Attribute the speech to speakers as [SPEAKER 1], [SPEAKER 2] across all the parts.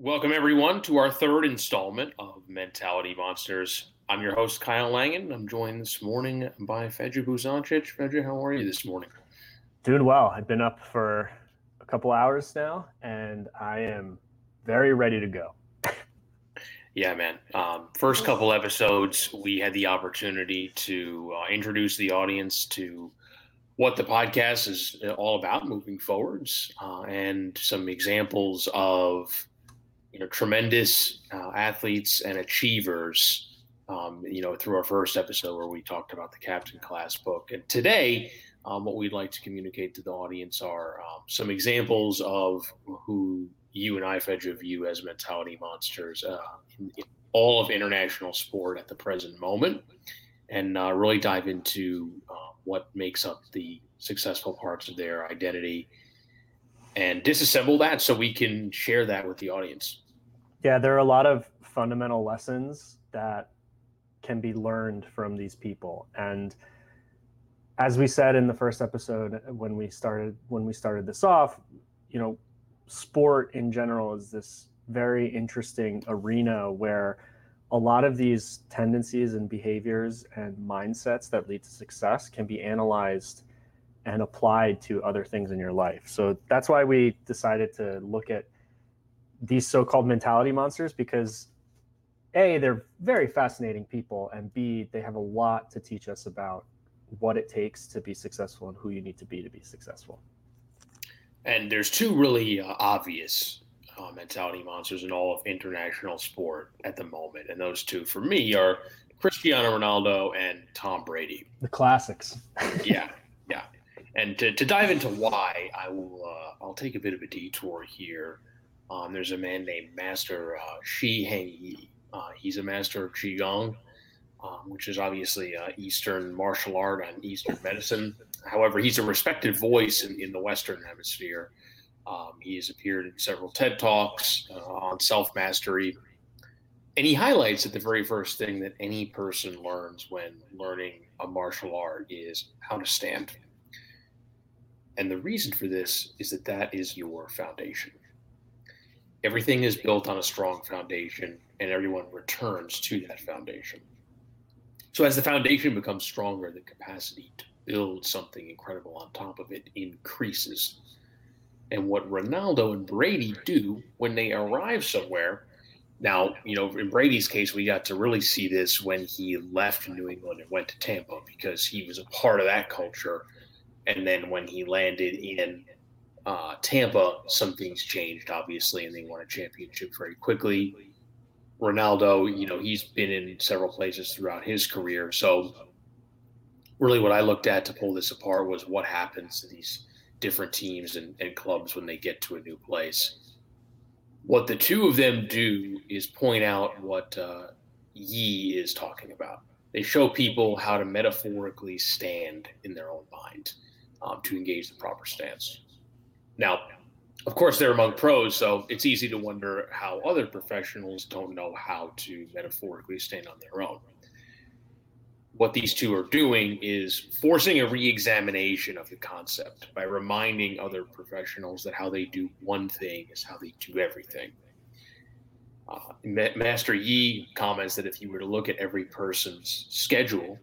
[SPEAKER 1] Welcome, everyone, to our third installment of Mentality Monsters. I'm your host, Kyle Langen. I'm joined this morning by Fedja Buzancic. Fedja, how are you this morning?
[SPEAKER 2] Doing well. I've been up for a couple hours now, and I am very ready to go.
[SPEAKER 1] yeah, man. Um, first couple episodes, we had the opportunity to uh, introduce the audience to what the podcast is all about moving forwards uh, and some examples of you know tremendous uh, athletes and achievers. Um, you know, through our first episode where we talked about the Captain Class book, and today, um, what we'd like to communicate to the audience are um, some examples of who you and I, Fedja, view as mentality monsters uh, in, in, all of international sport at the present moment, and uh, really dive into uh, what makes up the successful parts of their identity and disassemble that so we can share that with the audience.
[SPEAKER 2] Yeah, there are a lot of fundamental lessons that can be learned from these people. And as we said in the first episode uh, when we started when we started this off, you know, sport in general is this very interesting arena where a lot of these tendencies and behaviors and mindsets that lead to success can be analyzed and applied to other things in your life. So that's why we decided to look at these so-called mentality monsters because a they're very fascinating people and b they have a lot to teach us about what it takes to be successful and who you need to be to be successful.
[SPEAKER 1] And there's two really uh, obvious uh, mentality monsters in all of international sport at the moment and those two for me are cristiano ronaldo and tom brady.
[SPEAKER 2] The classics.
[SPEAKER 1] Yeah yeah. And to, to dive into why i will uh, i'll take a bit of a detour here um, there's a man named Master uh, Shi Heng Yi. Uh, he's a master of Qigong, um, which is obviously uh, Eastern martial art and Eastern medicine. However, he's a respected voice in, in the Western Hemisphere. Um, he has appeared in several TED Talks uh, on self mastery. And he highlights that the very first thing that any person learns when learning a martial art is how to stand. And the reason for this is that that is your foundation everything is built on a strong foundation and everyone returns to that foundation. So as the foundation becomes stronger, the capacity to build something incredible on top of it increases. And what Ronaldo and Brady do when they arrive somewhere, now, you know, in Brady's case, we got to really see this when he left New England and went to Tampa because he was a part of that culture. And then when he landed in uh, Tampa, some things changed, obviously, and they won a championship very quickly. Ronaldo, you know, he's been in several places throughout his career. So, really, what I looked at to pull this apart was what happens to these different teams and, and clubs when they get to a new place. What the two of them do is point out what uh, Yi is talking about. They show people how to metaphorically stand in their own mind um, to engage the proper stance. Now, of course, they're among pros, so it's easy to wonder how other professionals don't know how to metaphorically stand on their own. What these two are doing is forcing a re examination of the concept by reminding other professionals that how they do one thing is how they do everything. Uh, Master Yi comments that if you were to look at every person's schedule,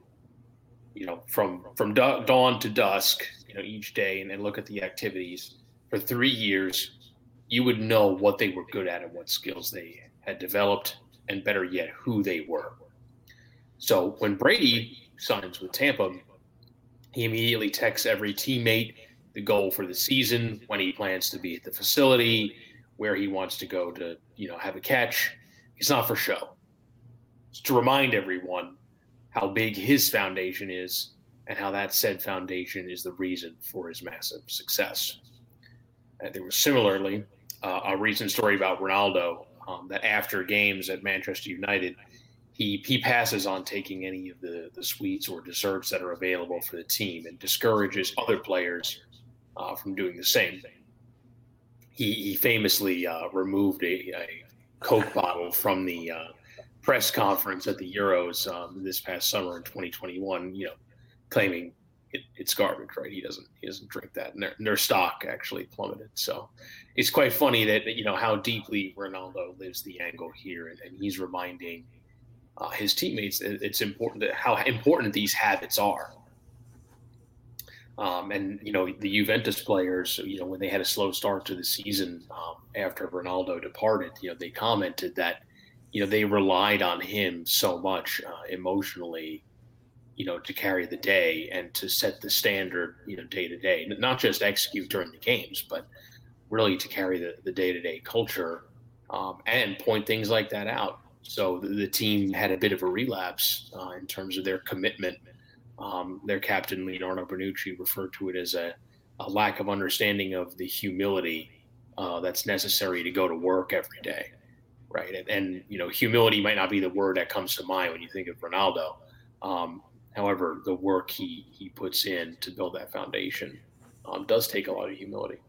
[SPEAKER 1] you know, from from dawn to dusk, you know, each day, and, and look at the activities, for three years, you would know what they were good at and what skills they had developed, and better yet, who they were. So when Brady signs with Tampa, he immediately texts every teammate the goal for the season, when he plans to be at the facility, where he wants to go to, you know, have a catch. It's not for show. It's to remind everyone how big his foundation is and how that said foundation is the reason for his massive success. There was similarly uh, a recent story about Ronaldo um, that after games at Manchester United, he he passes on taking any of the, the sweets or desserts that are available for the team and discourages other players uh, from doing the same. He, he famously uh, removed a, a, Coke bottle from the uh, press conference at the Euros um, this past summer in 2021, you know, claiming it, it's garbage, right? He doesn't he doesn't drink that, and their, their stock actually plummeted. So it's quite funny that you know how deeply Ronaldo lives the angle here, and, and he's reminding uh, his teammates that it's important that how important these habits are. Um, and you know the Juventus players, you know when they had a slow start to the season um, after Ronaldo departed, you know they commented that you know they relied on him so much uh, emotionally you know, to carry the day and to set the standard, you know, day to day, not just execute during the games, but really to carry the, the day-to-day culture um, and point things like that out. So the, the team had a bit of a relapse uh, in terms of their commitment. Um, their captain, Leonardo Bonucci, referred to it as a, a lack of understanding of the humility uh, that's necessary to go to work every day, right? And, and, you know, humility might not be the word that comes to mind when you think of Ronaldo, um, However, the work he he puts in to build that foundation um, does take a lot of humility.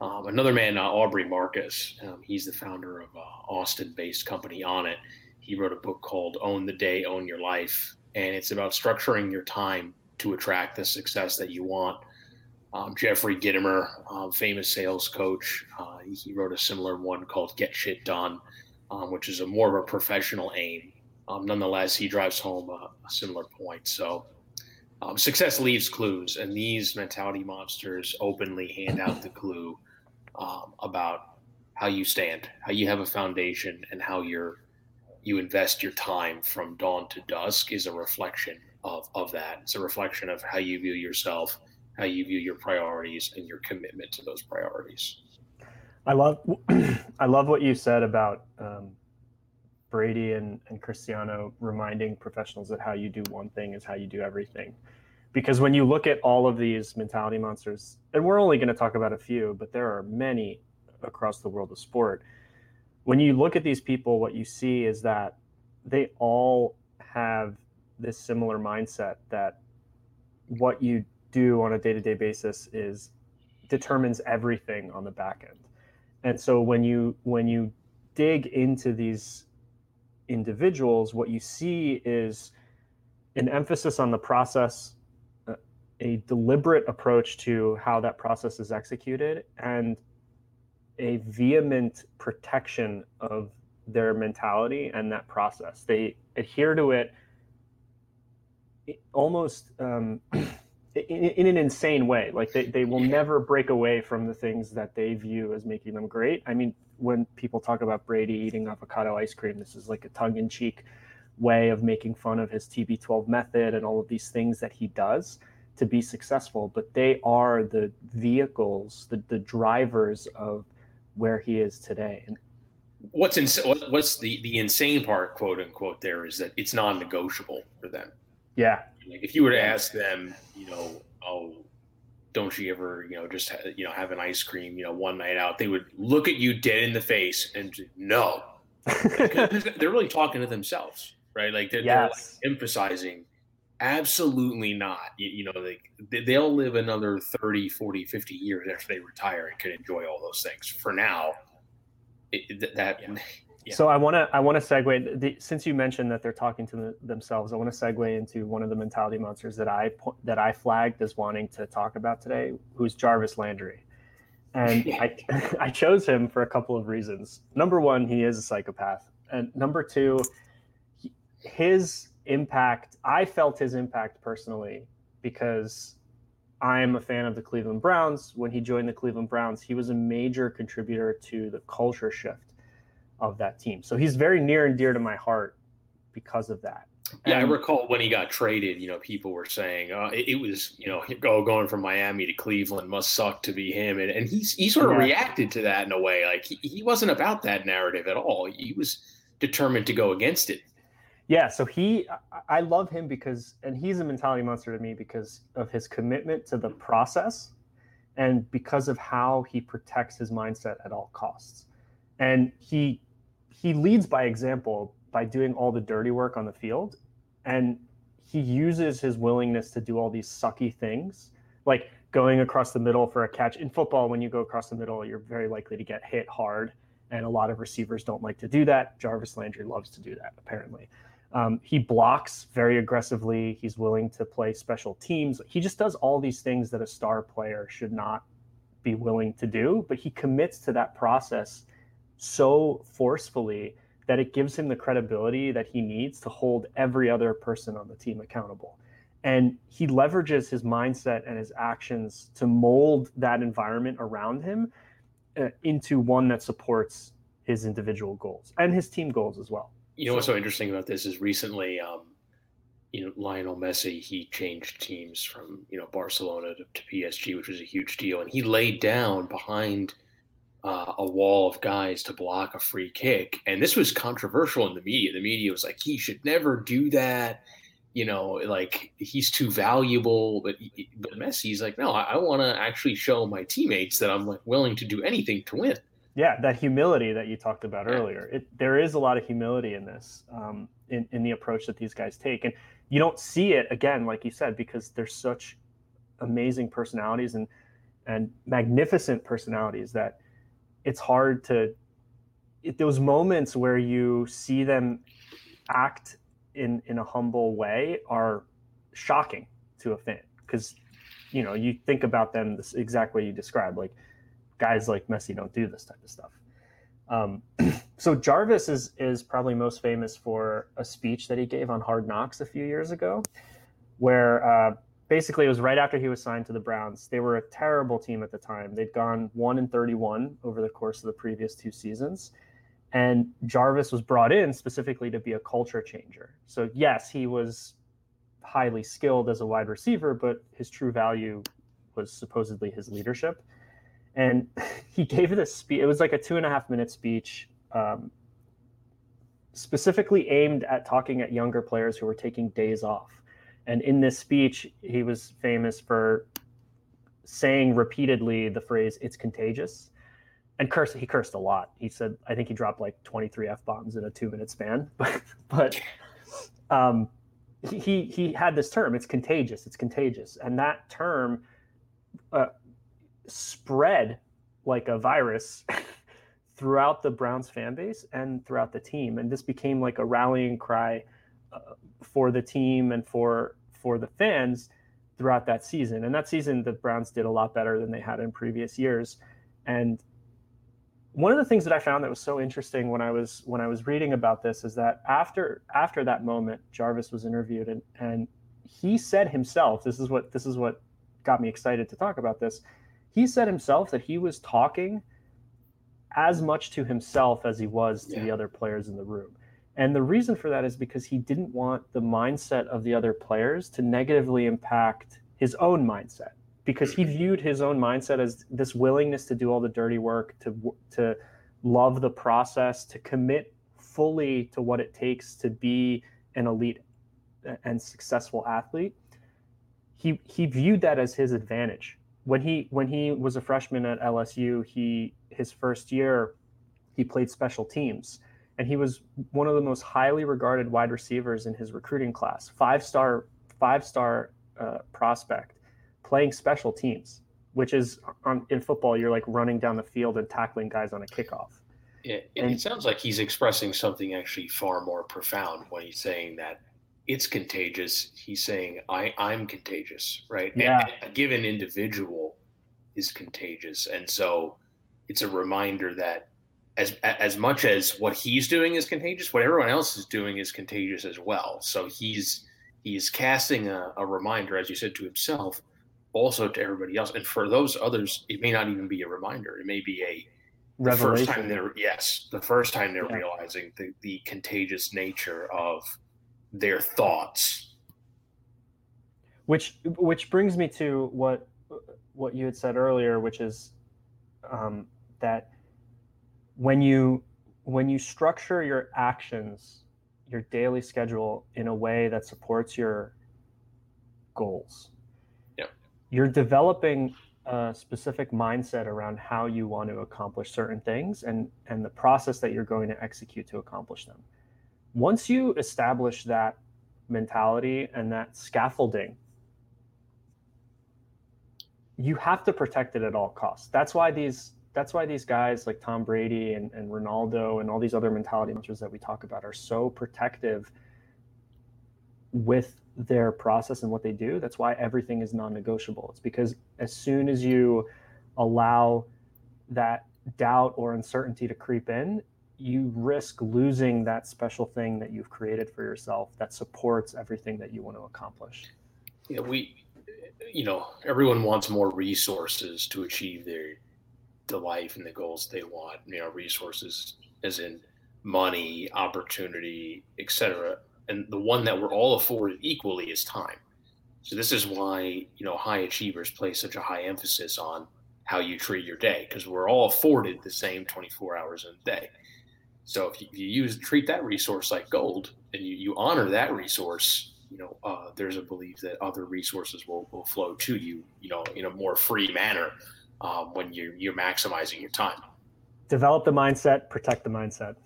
[SPEAKER 1] Um, another man, uh, Aubrey Marcus, um, he's the founder of uh, Austin-based company Onnit. He wrote a book called "Own the Day, Own Your Life," and it's about structuring your time to attract the success that you want. Um, Jeffrey Gitomer, um, famous sales coach, uh, he wrote a similar one called "Get Shit Done," um, which is a more of a professional aim um, nonetheless, he drives home a, a similar point. So, um, success leaves clues, and these mentality monsters openly hand out the clue um, about how you stand, how you have a foundation, and how you're you invest your time from dawn to dusk is a reflection of of that. It's a reflection of how you view yourself, how you view your priorities, and your commitment to those priorities.
[SPEAKER 2] I love I love what you said about um, Brady and, and Cristiano reminding professionals that how you do one thing is how you do everything. Because when you look at all of these mentality monsters, and we're only going to talk about a few, but there are many across the world of sport. When you look at these people, what you see is that they all have this similar mindset that what you do on a day-to-day basis is determines everything on the back end. And so when you when you dig into these individuals, what you see is an emphasis on the process, uh, a deliberate approach to how that process is executed, and a vehement protection of their mentality and that process. They adhere to it almost um, in, in, an insane way. Like they, they will never break away from the things that they view as making them great. I mean, when people talk about Brady eating avocado ice cream, this is like a tongue in cheek way of making fun of his TB12 method and all of these things that he does to be successful. But they are the vehicles, the, the drivers of where he is today. And
[SPEAKER 1] what's in, what's the, the insane part, quote unquote, there is that it's non negotiable for them.
[SPEAKER 2] Yeah.
[SPEAKER 1] Like if you were to ask them, you know, oh, don't you ever, you know, just you know have an ice cream, you know, one night out? They would look at you dead in the face and no, they're really talking to themselves, right? Like they're, yes. they're like emphasizing absolutely not you, you, know they, they'll live another 30 40 50 years after they retire and can enjoy all those things for now it, that yeah.
[SPEAKER 2] Yeah. So I want to I want to segue the, since you mentioned that they're talking to the, themselves. I want to segue into one of the mentality monsters that I that I flagged as wanting to talk about today, who's Jarvis Landry, and I I chose him for a couple of reasons. Number one, he is a psychopath, and number two, he, his impact. I felt his impact personally because I'm a fan of the Cleveland Browns. When he joined the Cleveland Browns, he was a major contributor to the culture shift of that team. So he's very near and dear to my heart because of that.
[SPEAKER 1] Yeah, and, I recall when he got traded, you know, people were saying uh, it, it, was, you know, go going from Miami to Cleveland must suck to be him. And, and he's, he sort of yeah. reacted to that in a way. Like he, he wasn't about that narrative at all. He was determined to go against it.
[SPEAKER 2] Yeah, so he, I love him because, and he's a mentality monster to me because of his commitment to the process and because of how he protects his mindset at all costs. And he he leads by example by doing all the dirty work on the field and he uses his willingness to do all these sucky things like going across the middle for a catch in football when you go across the middle you're very likely to get hit hard and a lot of receivers don't like to do that jarvis landry loves to do that apparently Um, he blocks very aggressively. He's willing to play special teams. He just does all these things that a star player should not be willing to do, but he commits to that process so forcefully that it gives him the credibility that he needs to hold every other person on the team accountable. And he leverages his mindset and his actions to mold that environment around him uh, into one that supports his individual goals and his team goals as well.
[SPEAKER 1] You know what's so interesting about this is recently, um, you know, Lionel Messi he changed teams from you know Barcelona to, to PSG, which was a huge deal, and he laid down behind uh, a wall of guys to block a free kick, and this was controversial in the media. The media was like, he should never do that. You know, like he's too valuable. But but Messi's like, no, I, I want to actually show my teammates that I'm like willing to do anything to win
[SPEAKER 2] yeah that humility that you talked about earlier it, there is a lot of humility in this um, in, in the approach that these guys take and you don't see it again like you said because they're such amazing personalities and and magnificent personalities that it's hard to it, those moments where you see them act in in a humble way are shocking to a fan because you know you think about them this exact way you describe like guys like Messi don't do this type of stuff. Um, so Jarvis is is probably most famous for a speech that he gave on Hard Knocks a few years ago, where uh, basically it was right after he was signed to the Browns. They were a terrible team at the time. They'd gone one and thirty one over the course of the previous two seasons, and Jarvis was brought in specifically to be a culture changer. So yes, he was highly skilled as a wide receiver, but his true value was supposedly his leadership and he gave this speech. It was like a two and a half minute speech, um, specifically aimed at talking at younger players who were taking days off. And in this speech, he was famous for saying repeatedly the phrase "it's contagious," and curse. He cursed a lot. He said, I think he dropped like 23 f bombs in a two minute span. But um, he he had this term. It's contagious. It's contagious, and that term. Uh, spread like a virus throughout the Browns fan base and throughout the team. And this became like a rallying cry for the team and for for the fans throughout that season. And that season, the Browns did a lot better than they had in previous years. And one of the things that I found that was so interesting when I was when I was reading about this is that after after that moment, Jarvis was interviewed and and he said himself, this is what this is what got me excited to talk about this he said himself that he was talking as much to himself as he was to yeah. the other players in the room. And the reason for that is because he didn't want the mindset of the other players to negatively impact his own mindset. Because he mm-hmm. viewed his own mindset as this willingness to do all the dirty work to to love the process to commit fully to what it takes to be an elite and successful athlete. He he viewed that as his advantage. When he when he was a freshman at LSU, he his first year he played special teams and he was one of the most highly regarded wide receivers in his recruiting class. Five star five star uh, prospect playing special teams, which is on, in football you're like running down the field and tackling guys on a kickoff.
[SPEAKER 1] Yeah, and, it sounds like he's expressing something actually far more profound when he's saying that it's contagious. He's saying I I'm contagious, right?
[SPEAKER 2] Yeah.
[SPEAKER 1] And a given individual is contagious, and so it's a reminder that as as much as what he's doing is contagious, what everyone else is doing is contagious as well. So he's he's casting a, a reminder, as you said, to himself, also to everybody else, and for those others, it may not even be a reminder. It may be a the first time they're yes, the first time they're yeah. realizing the, the contagious nature of their thoughts.
[SPEAKER 2] Which which brings me to what what you had said earlier, which is um, that when you when you structure your actions, your daily schedule in a way that supports your goals,
[SPEAKER 1] yep.
[SPEAKER 2] you're developing a specific mindset around how you want to accomplish certain things and and the process that you're going to execute to accomplish them once you establish that mentality and that scaffolding, you have to protect it at all costs. That's why these that's why these guys like Tom Brady and, and Ronaldo and all these other mentality monsters that we talk about are so protective with their process and what they do. That's why everything is non-negotiable. It's because as soon as you allow that doubt or uncertainty to creep in, you risk losing that special thing that you've created for yourself that supports everything that you want to accomplish.
[SPEAKER 1] Yeah, we, you know, everyone wants more resources to achieve their the life and the goals they want. You know, resources as in money, opportunity, etc. And the one that we're all afforded equally is time. So this is why you know high achievers place such a high emphasis on how you treat your day because we're all afforded the same 24 hours in a day. So if you, you, use treat that resource like gold and you, you honor that resource, you know uh, there's a belief that other resources will, will flow to you, you know, in a more free manner um, when you're you're maximizing your time.
[SPEAKER 2] Develop the mindset, protect the mindset.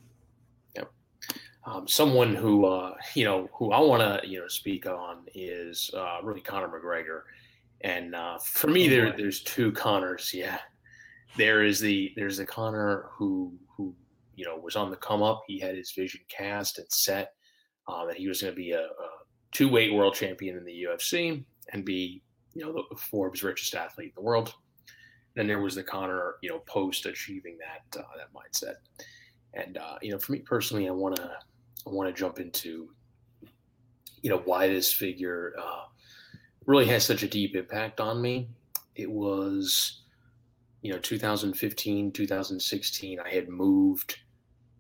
[SPEAKER 1] Yep. Um, someone who uh, you know who I want to you know speak on is uh, really Conor McGregor, and uh, for me oh, there there's two Conors. Yeah, there is the there's the Conor who who you know was on the come up. He had his vision cast and set uh, that he was going to be a, a two weight world champion in the UFC and be you know the Forbes richest athlete in the world. Then there was the Conor, you know, post achieving that uh, that mindset. And uh, you know, for me personally, I want to I want to jump into you know why this figure uh, really has such a deep impact on me. It was you know 2015, 2016. I had moved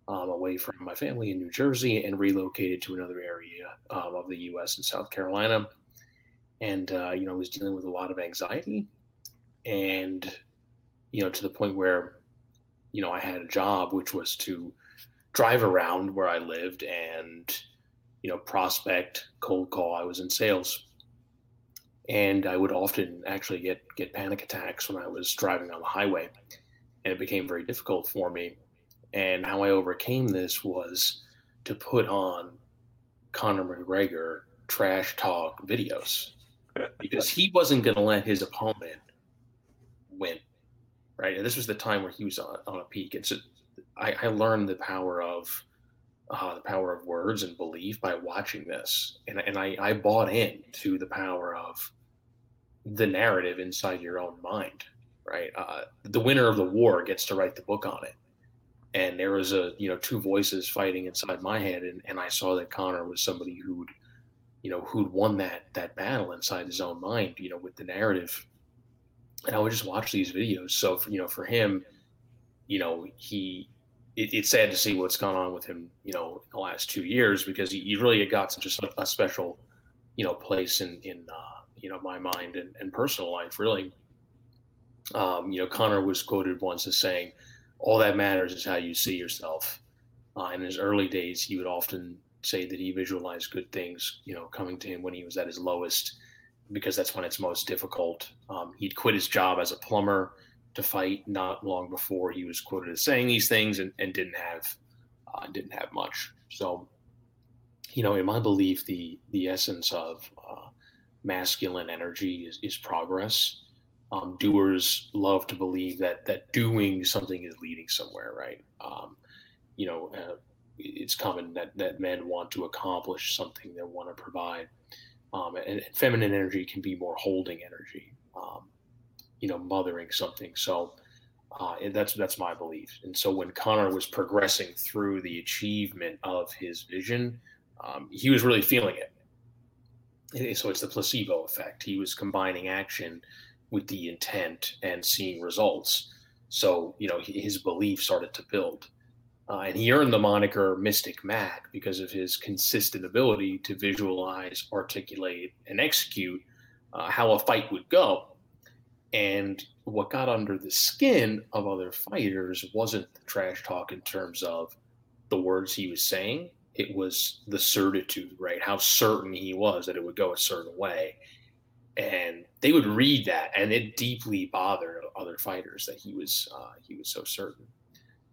[SPEAKER 1] um, away from my family in New Jersey and relocated to another area um, of the U.S. in South Carolina, and uh, you know I was dealing with a lot of anxiety and you know, to the point where, you know, I had a job which was to drive around where I lived and, you know, prospect, cold call. I was in sales. And I would often actually get get panic attacks when I was driving on the highway. And it became very difficult for me. And how I overcame this was to put on Conor McGregor trash talk videos because he wasn't going to let his opponent win right? And this was the time where he was on, on a peak. And so I, I learned the power of uh, the power of words and belief by watching this, and and I, I bought in to the power of the narrative inside your own mind, right? Uh, the winner of the war gets to write the book on it, and there was a you know two voices fighting inside my head, and, and I saw that Conor was somebody who'd you know who'd won that that battle inside his own mind, you know, with the narrative and I would just watch these videos. So for, you know, for him, you know, he it, it's sad to see what's gone on with him, you know, in the last two years because he, he really got such a, a, special, you know, place in in uh, you know my mind and, and personal life. Really, um, you know, Conor was quoted once as saying, "All that matters is how you see yourself." Uh, in his early days, he would often say that he visualized good things, you know, coming to him when he was at his lowest because that's when it's most difficult. Um, he'd quit his job as a plumber to fight not long before he was quoted as saying these things and, and didn't have uh, didn't have much. So, you know, in my belief, the the essence of uh, masculine energy is, is progress. Um, doers love to believe that that doing something is leading somewhere, right? Um, you know, uh, it's common that that men want to accomplish something, they want to provide um, and, and, feminine energy can be more holding energy, um, you know, mothering something. So uh, that's that's my belief. And so when Conor was progressing through the achievement of his vision, um, he was really feeling it. So it's the placebo effect. He was combining action with the intent and seeing results. So you know his belief started to build. Uh, and he earned the moniker Mystic Mac because of his consistent ability to visualize, articulate, and execute uh, how a fight would go. And what got under the skin of other fighters wasn't the trash talk in terms of the words he was saying, it was the certitude, right? How certain he was that it would go a certain way. And they would read that, and it deeply bothered other fighters that he was uh, he was so certain.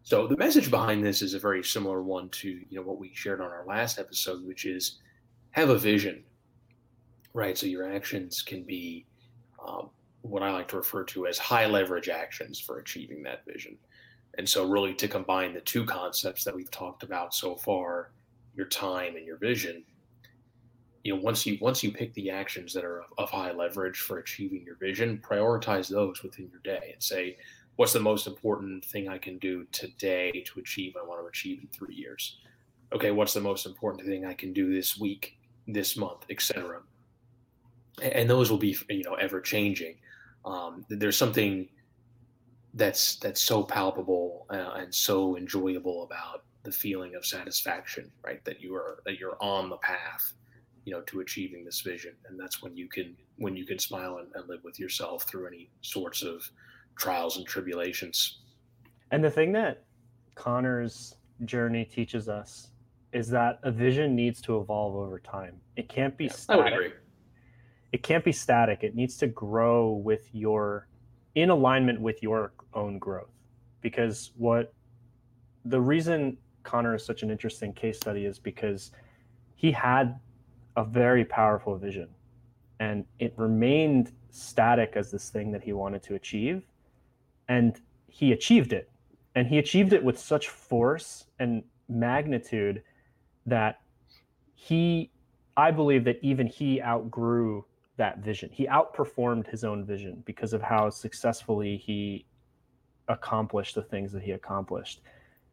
[SPEAKER 1] So the message behind this is a very similar one to you know what we shared on our last episode, which is have a vision, right? So your actions can be um, what I like to refer to as high leverage actions for achieving that vision. And so really to combine the two concepts that we've talked about so far, your time and your vision, you know once you once you pick the actions that are of, of high leverage for achieving your vision, prioritize those within your day and say, what's the most important thing I can do today to achieve I want to achieve in three years? Okay, what's the most important thing I can do this week, this month, etc. And those will be you know ever changing. Um, there's something that's that's so palpable uh, and so enjoyable about the feeling of satisfaction, right? That you are that you're on the path, you know, to achieving this vision, and that's when you can when you can smile and, and live with yourself through any sorts of trials and tribulations.
[SPEAKER 2] And the thing that Conor's journey teaches us is that a vision needs to evolve over time. It can't be yeah, static. It can't be static. It needs to grow with your in alignment with your own growth. Because what the reason Conor is such an interesting case study is because he had a very powerful vision and it remained static as this thing that he wanted to achieve and he achieved it. And he achieved it with such force and magnitude that he i believe that even he outgrew that vision. He outperformed his own vision because of how successfully he accomplished the things that he accomplished.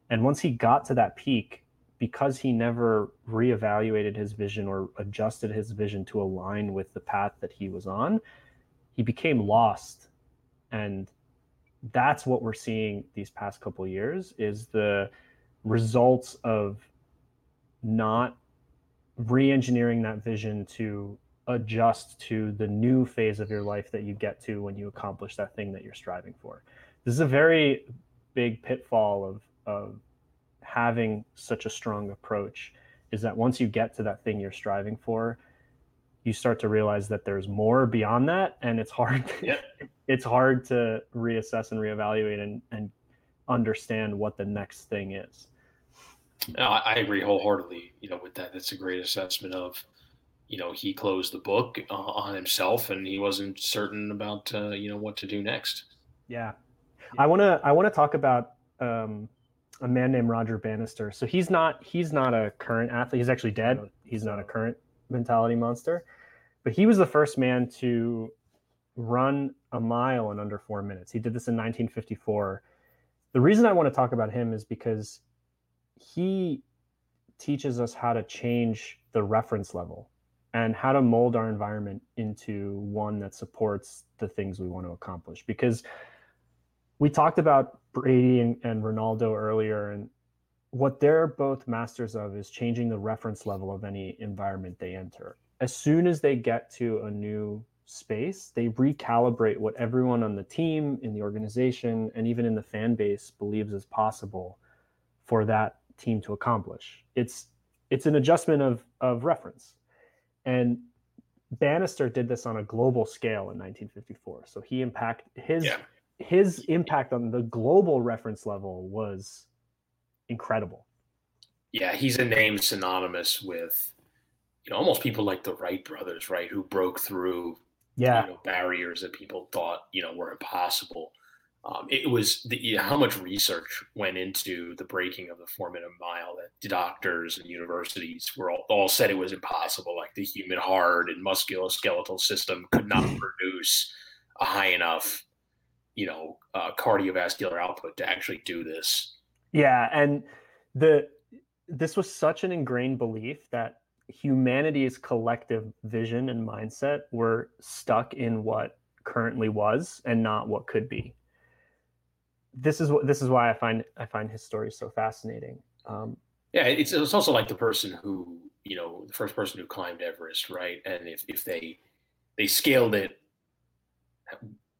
[SPEAKER 2] And once he got to that peak because he never reevaluated his vision or adjusted his vision to align with the path that he was on he became lost and that's what we're seeing these past couple years is the results of not re-engineering that vision to adjust to the new phase of your life that you get to when you accomplish that thing that you're striving for. This is a very big pitfall of of having such a strong approach is that once you get to that thing you're striving for you start to realize that there's more beyond that and it's hard
[SPEAKER 1] yeah.
[SPEAKER 2] it's hard to reassess and reevaluate and, and understand what the next thing is.
[SPEAKER 1] No, I agree wholeheartedly you know with that. That's a great assessment of you know he closed the book uh, on himself and he wasn't certain about uh, you know what to do next.
[SPEAKER 2] Yeah, yeah. i want to i want to talk about um, a man named roger bannister. So he's not he's not a current athlete. He's actually dead. He's not a current mentality monster. But he was the first man to run a mile in under four minutes. He did this in 1954. The reason I want to talk about him is because he teaches us how to change the reference level and how to mold our environment into one that supports the things we want to accomplish. Because we talked about Brady and, and Ronaldo earlier, and what they're both masters of is changing the reference level of any environment they enter. As soon as they get to a new space, they recalibrate what everyone on the team, in the organization, and even in the fan base believes is possible for that team to accomplish. It's it's an adjustment of of reference. And Bannister did this on a global scale in 1954. So he impact his yeah. his impact on the global reference level was incredible.
[SPEAKER 1] Yeah, he's a name synonymous with you know almost people like the Wright brothers, right, who broke through
[SPEAKER 2] yeah
[SPEAKER 1] you know, barriers that people thought you know were impossible. Um, it was the, you know, how much research went into the breaking of the four minute mile that doctors and universities were all, all said it was impossible. Like the human heart and musculoskeletal system could not produce a high enough, you know, uh, cardiovascular output to actually do this.
[SPEAKER 2] Yeah, and the this was such an ingrained belief that humanity's collective vision and mindset were stuck in what currently was and not what could be. This is what this is why I find I find his story so fascinating. Um,
[SPEAKER 1] yeah, it's it's also like the person who you know the first person who climbed Everest, right? And if if they they scaled it,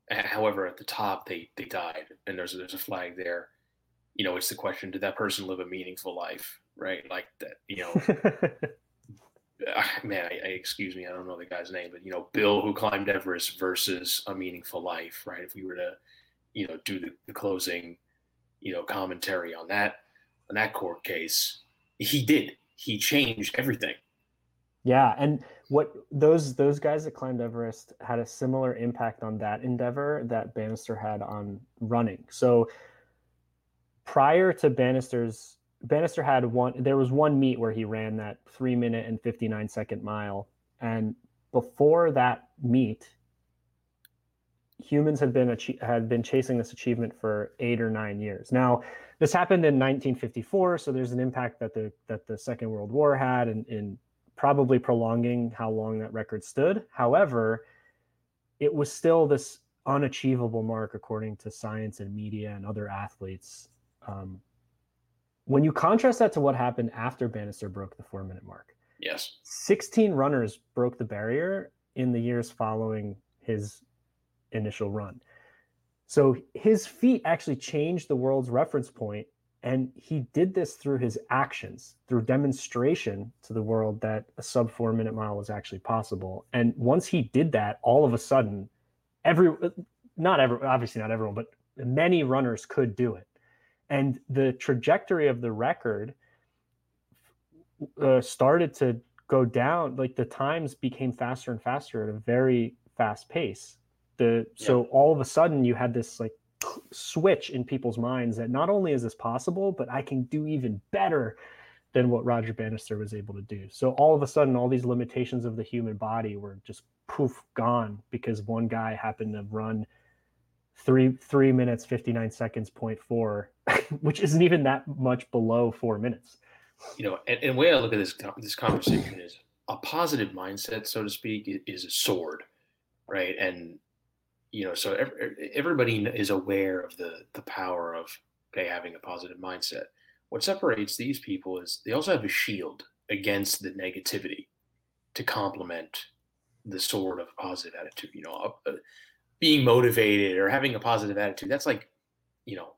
[SPEAKER 1] however, at the top they they died, and there's there's a flag there you know, it's the question: Did that person live a meaningful life? Right? Like that. You know, ah, man, I, I, excuse me, I don't know the guy's name, but you know, Bill who climbed Everest versus a meaningful life. Right? If we were to, you know, do the, the closing, you know, commentary on that on that court case, he did. He changed everything.
[SPEAKER 2] Yeah, and what those those guys that climbed Everest had a similar impact on that endeavor that Bannister had on running. So prior to Bannister's Bannister had one there was one meet where he ran that 3 minute and 59 second mile And before that meet, humans had been had been chasing this achievement for eight or nine years. Now, this happened in 1954, so there's an impact that the that the Second World War had in, in probably prolonging how long that record stood. However, it was still this unachievable mark according to science and media and other athletes. Um, when you contrast that to what happened after Bannister broke the four minute mark,
[SPEAKER 1] yes,
[SPEAKER 2] 16 runners broke the barrier in the years following his initial run. So his feat actually changed the world's reference point, and he did this through his actions, through demonstration to the world that a sub four minute mile was actually possible. And once he did that, all of a sudden, every not every obviously not everyone, but many runners could do it. And the trajectory of the record uh, started to go down. Like the times became faster and faster at a very fast pace. The so all of a sudden you had this like switch in people's minds that not only is this possible, but I can do even better than what Roger Bannister was able to do. So all of a sudden, all these limitations of the human body were just poof gone because one guy happened to run three three minutes fifty nine seconds point four, which isn't even that much below four minutes.
[SPEAKER 1] You know, and, and the way I look at this this conversation is a positive mindset, so to speak, is a sword, right? And you know, so every, everybody is aware of the the power of okay having a positive mindset what separates these people is they also have a shield against the negativity to complement the sort of positive attitude. You know, uh, being motivated or having a positive attitude. That's like, you know,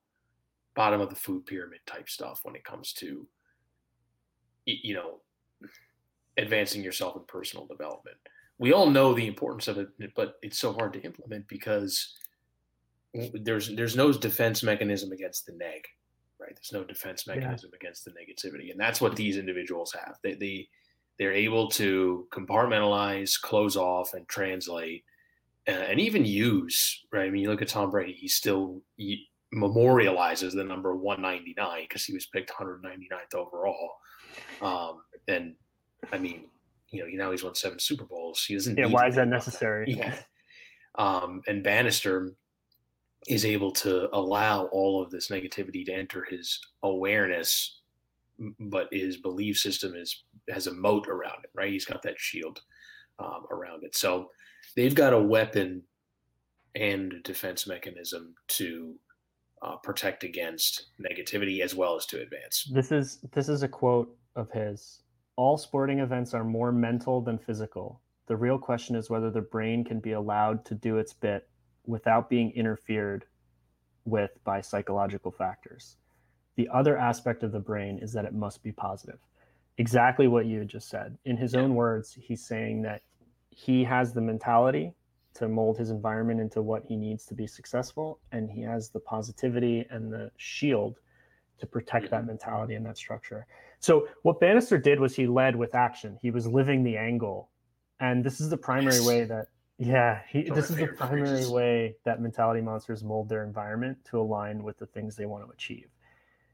[SPEAKER 1] bottom of the food pyramid type stuff when it comes to, you know, advancing yourself in personal development. We all know the importance of it, but it's so hard to implement because there's there's no defense mechanism against the neg right? There's no defense mechanism yeah. against the negativity, and that's what these individuals have. They they they're able to compartmentalize, close off, and translate, and even use. Right? I mean, you look at Tom Brady; he still he memorializes the number 199 because he was picked 199th overall. Um, and I mean, you know, you know he's won seven Super Bowls. He doesn't.
[SPEAKER 2] Yeah, why is that necessary?
[SPEAKER 1] Yeah. Um, and Bannister, is able to allow all of this negativity to enter his awareness but his belief system is has a moat around it right he's got that shield um, around it so they've got a weapon and defense mechanism to uh, protect against negativity as well as to advance
[SPEAKER 2] this is this is a quote of his all sporting events are more mental than physical the real question is whether the brain can be allowed to do its bit without being interfered with by psychological factors. The other aspect of the brain is that it must be positive. Exactly what you just said. In his own words, he's saying that he has the mentality to mold his environment into what he needs to be successful, and he has the positivity and the shield to protect that mentality and that structure. So, what Bannister did was he led with action. He was living the angle. And this is the primary yes. way that yeah, he, this is the primary way that mentality monsters mold their environment to align with the things they want to achieve.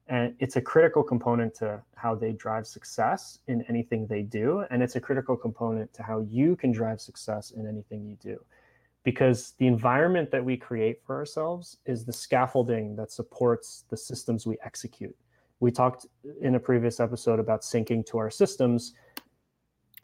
[SPEAKER 2] And it's a critical component to how they drive success in anything they do. And it's a critical component to how you can drive success in anything you do. Because the environment that we create for ourselves is the scaffolding that supports the systems we execute. We talked in a previous episode about syncing to our systems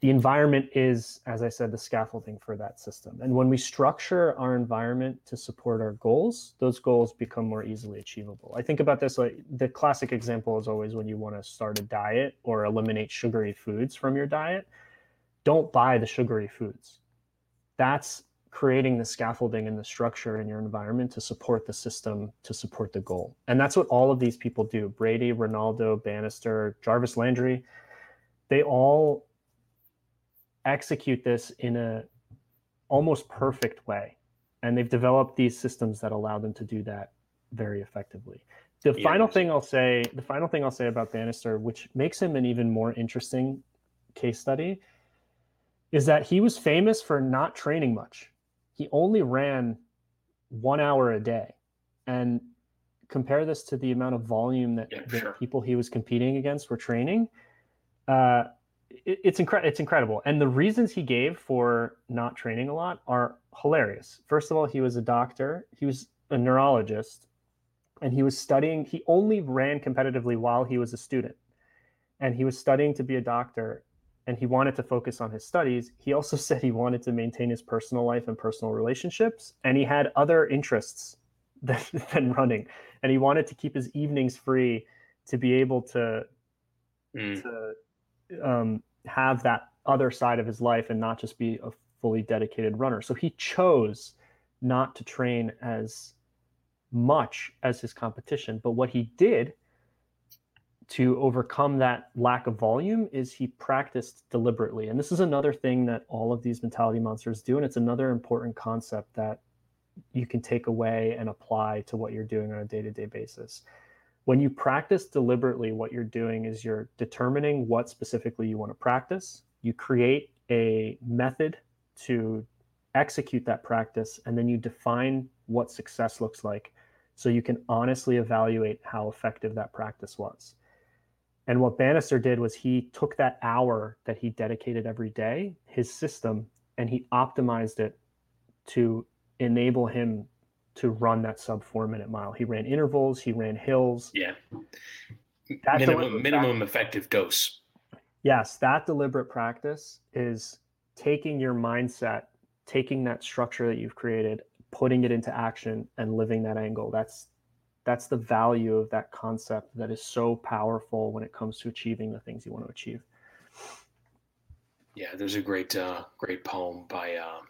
[SPEAKER 2] the environment is, as I said, the scaffolding for that system. And when we structure our environment to support our goals, those goals become more easily achievable. I think about this like the classic example is always when you want to start a diet or eliminate sugary foods from your diet, don't buy the sugary foods. That's creating the scaffolding and the structure in your environment to support the system, to support the goal. And that's what all of these people do. Brady, Ronaldo, Bannister, Jarvis Landry, they all execute this in a almost perfect way. And they've developed these systems that allow them to do that very effectively. The yeah, final thing i'll say the final thing i'll say about bannister which makes him an even more interesting case study is that he was famous for not training much. He only ran one hour a day. And compare this to the amount of volume that, yeah, sure. people he was competing against were training uh, it, it's incredible. It's incredible, and the reasons he gave for not training a lot are hilarious. First of all, he was a doctor. He was a neurologist, and he was studying. He only ran competitively while he was a student, and he was studying to be a doctor. And he wanted to focus on his studies. He also said he wanted to maintain his personal life and personal relationships, and he had other interests than, than running. And he wanted to keep his evenings free to be able to mm. to um, have that other side of his life and not just be a fully dedicated runner. So he chose not to train as much as his competition. But what he did to overcome that lack of volume is he practiced deliberately. And this is another thing that all of these mentality monsters do. And it's another important concept that you can take away and apply to what you're doing on a day to day basis when you practice deliberately, what you're doing is you're determining what specifically you want to practice. You create a method to execute that practice, and then you define what success looks like so you can honestly evaluate how effective that practice was. And what Bannister did was he took that hour that he dedicated every day, his system, and he optimized it to enable him to run that sub four minute mile. He ran intervals, he ran hills.
[SPEAKER 1] Yeah. That minimum, minimum effective dose.
[SPEAKER 2] Yes, that deliberate practice is taking your mindset, taking that structure that you've created, putting it into action and living that angle. That's that's the value of that concept that is so powerful when it comes to achieving the things you want to achieve.
[SPEAKER 1] Yeah, there's a great uh, great poem by uh,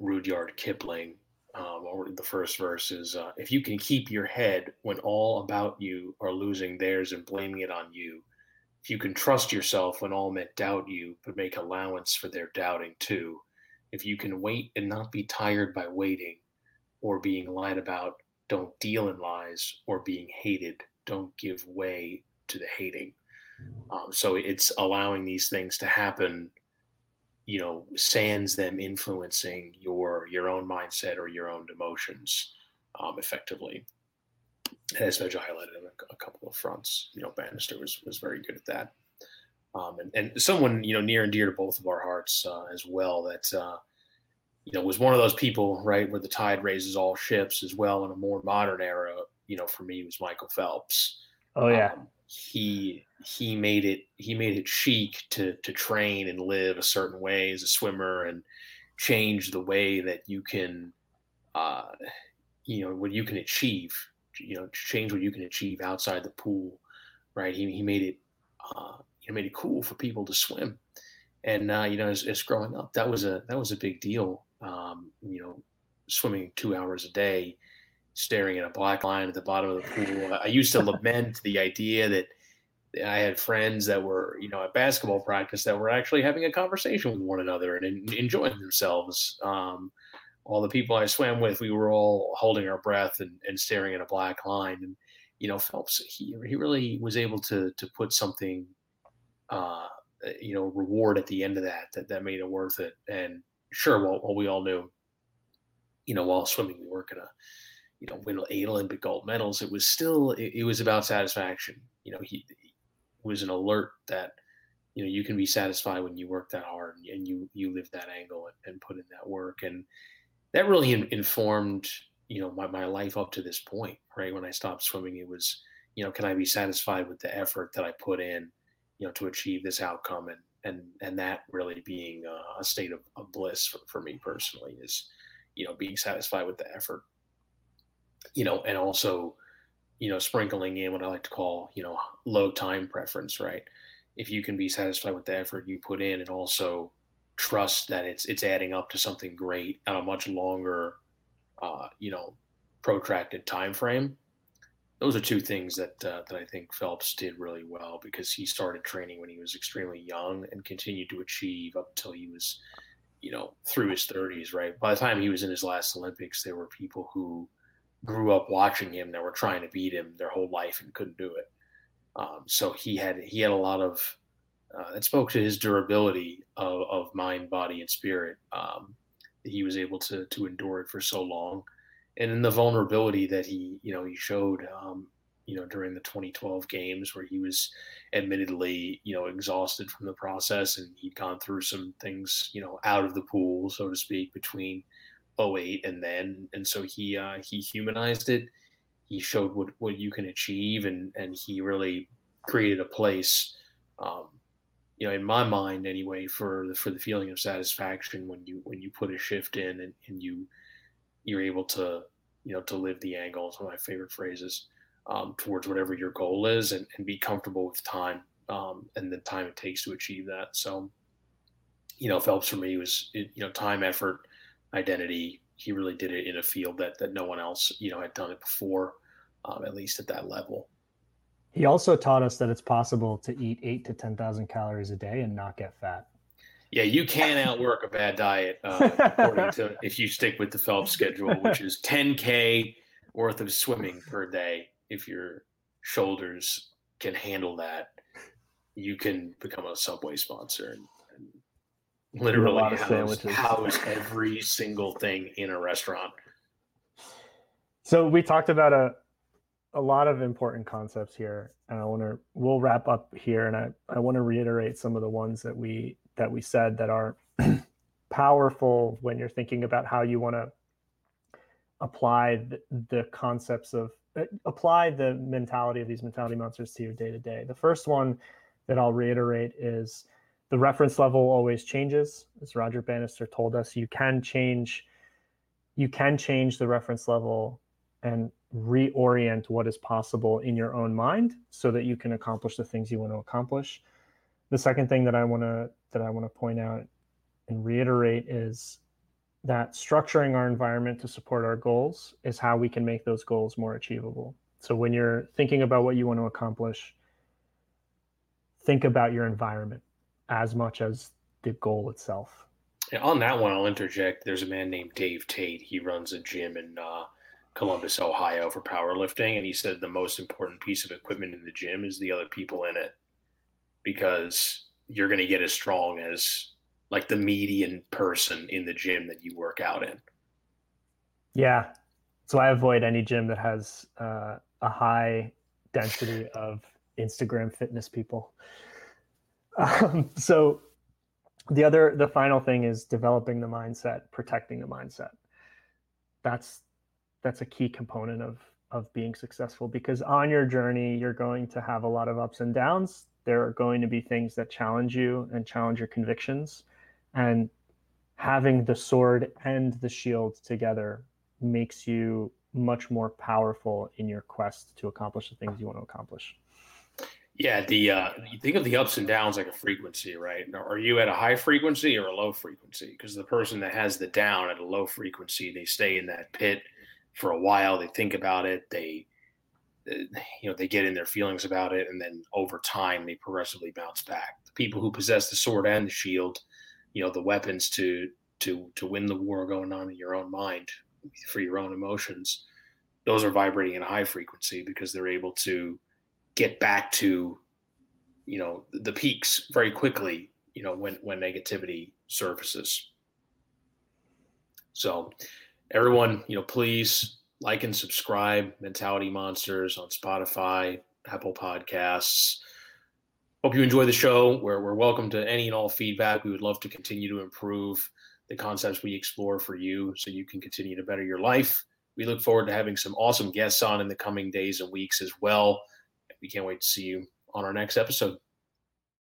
[SPEAKER 1] Rudyard Kipling um, or the first verse is uh, if you can keep your head when all about you are losing theirs and blaming it on you if you can trust yourself when all men doubt you but make allowance for their doubting too if you can wait and not be tired by waiting or being lied about don't deal in lies or being hated don't give way to the hating. Um, so it's allowing these things to happen you know sans them influencing your your own mindset or your own emotions um, effectively. And as Veg highlighted on a, a, couple of fronts you know bannister was was very good at that. Um, and, and someone you know near and dear to both of our hearts uh, as well that uh, you know was one of those people right where the tide raises all ships as well in a more modern era you know for me was michael phelps.
[SPEAKER 2] Oh yeah. Um,
[SPEAKER 1] he he made it he made it chic to to train and live a certain way as a swimmer and change the way that you can uh you know what you can achieve you know change what you can achieve outside the pool right? He, he made it uh he made it cool for people to swim. And uh you know as, as growing up that was a that was a big deal. Um you know swimming two hours a day staring at a black line at the bottom of the pool i used to lament the idea that I had friends that were, you know, at basketball practice that were actually having a conversation with one another and enjoying themselves. Um, all the people I swam with, we were all holding our breath and, and staring at a black line. And you know, Phelps, he he really was able to to put something, uh, you know, reward at the end of that that that made it worth it. And sure, well, well we all knew, you know, while swimming, we weren't gonna, you know, win eight Olympic gold medals. It was still it, it was about satisfaction. You know, he was an alert that you know you can be satisfied when you work that hard and you you live that angle and, and put in that work and that really in, informed you know my, my life up to this point right when i stopped swimming it was you know can i be satisfied with the effort that i put in you know to achieve this outcome and and and that really being a state of, of bliss for, for me personally is you know being satisfied with the effort you know and also you know, sprinkling in what I like to call, you know, low time preference, right? If you can be satisfied with the effort you put in and also trust that it's it's adding up to something great on a much longer uh, you know, protracted time frame. Those are two things that uh, that I think Phelps did really well because he started training when he was extremely young and continued to achieve up until he was, you know, through his 30s. Right. By the time he was in his last Olympics, there were people who grew up watching him that were trying to beat him their whole life and couldn't do it. Um, so he had he had a lot of uh, it spoke to his durability of, of mind, body, and spirit. Um, he was able to to endure it for so long, and in the vulnerability that he you know he showed. Um, you know, during the 2012 games where he was admittedly, you know, exhausted from the process and he'd gone through some things, you know, out of the pool, so to speak, between 08 and then. And so he, uh, he humanized it. He showed what, what you can achieve and, and he really created a place, um, you know, in my mind anyway, for the, for the feeling of satisfaction when you, when you put a shift in and, and you, you're able to, you know, to live the angle. It's one of my favorite phrases um, towards whatever your goal is and, and be comfortable with time um, and the time it takes to achieve that. So, you know, Phelps for me was, you know, time, effort, identity. He really did it in a field that, that no one else, you know, had done it before, um, at least at that level.
[SPEAKER 2] He also taught us that it's possible to eat eight to 10,000 calories a day and not get fat.
[SPEAKER 1] Yeah, you can outwork a bad diet uh, according to if you stick with the Phelps schedule, which is 10K worth of swimming per day if your shoulders can handle that, you can become a Subway sponsor and literally house, house every single thing in a restaurant.
[SPEAKER 2] So we talked about a a lot of important concepts here, and I want to we'll wrap up here, and I I want to reiterate some of the ones that we that we said that are powerful when you're thinking about how you want to apply the, the concepts of uh, apply the mentality of these mentality monsters to your day to day. The first one that I'll reiterate is the reference level always changes. As Roger Bannister told us, you can change you can change the reference level and reorient what is possible in your own mind so that you can accomplish the things you want to accomplish. The second thing that I want to that I want to point out and reiterate is that structuring our environment to support our goals is how we can make those goals more achievable. So when you're thinking about what you want to accomplish, think about your environment as much as the goal itself.
[SPEAKER 1] Yeah, on that one, I'll interject. There's a man named Dave Tate. He runs a gym in uh, Columbus, Ohio for powerlifting. And he said the most important piece of equipment in the gym is the other people in it because you're going to get as strong as like the median person in the gym that you work out in.
[SPEAKER 2] Yeah. So I avoid any gym that has uh, a high density of Instagram fitness people. Um, so the other, the final thing is developing the mindset, protecting the mindset. That's that's a key component of of being successful because on your journey you're going to have a lot of ups and downs. There are going to be things that challenge you and challenge your convictions and having the sword and the shield together makes you much more powerful in your quest to accomplish the things you want to accomplish.
[SPEAKER 1] Yeah, the uh, you think of the ups and downs like a frequency, right? Are you at a high frequency or a low frequency? Because the person that has the down at a low frequency, they stay in that pit for a while. They think about it. They, you know, they get in their feelings about it, and then over time, they progressively bounce back. The people who possess the sword and the shield, you know the weapons to to to win the war going on in your own mind for your own emotions those are vibrating in a high frequency because they're able to get back to you know the peaks very quickly you know when when negativity surfaces so everyone you know please like and subscribe mentality monsters on spotify apple podcasts Hope you enjoy the show. We're, we're welcome to any and all feedback. We would love to continue to improve the concepts we explore for you so you can continue to better your life. We look forward to having some awesome guests on in the coming days and weeks as well. We can't wait to see you on our next episode.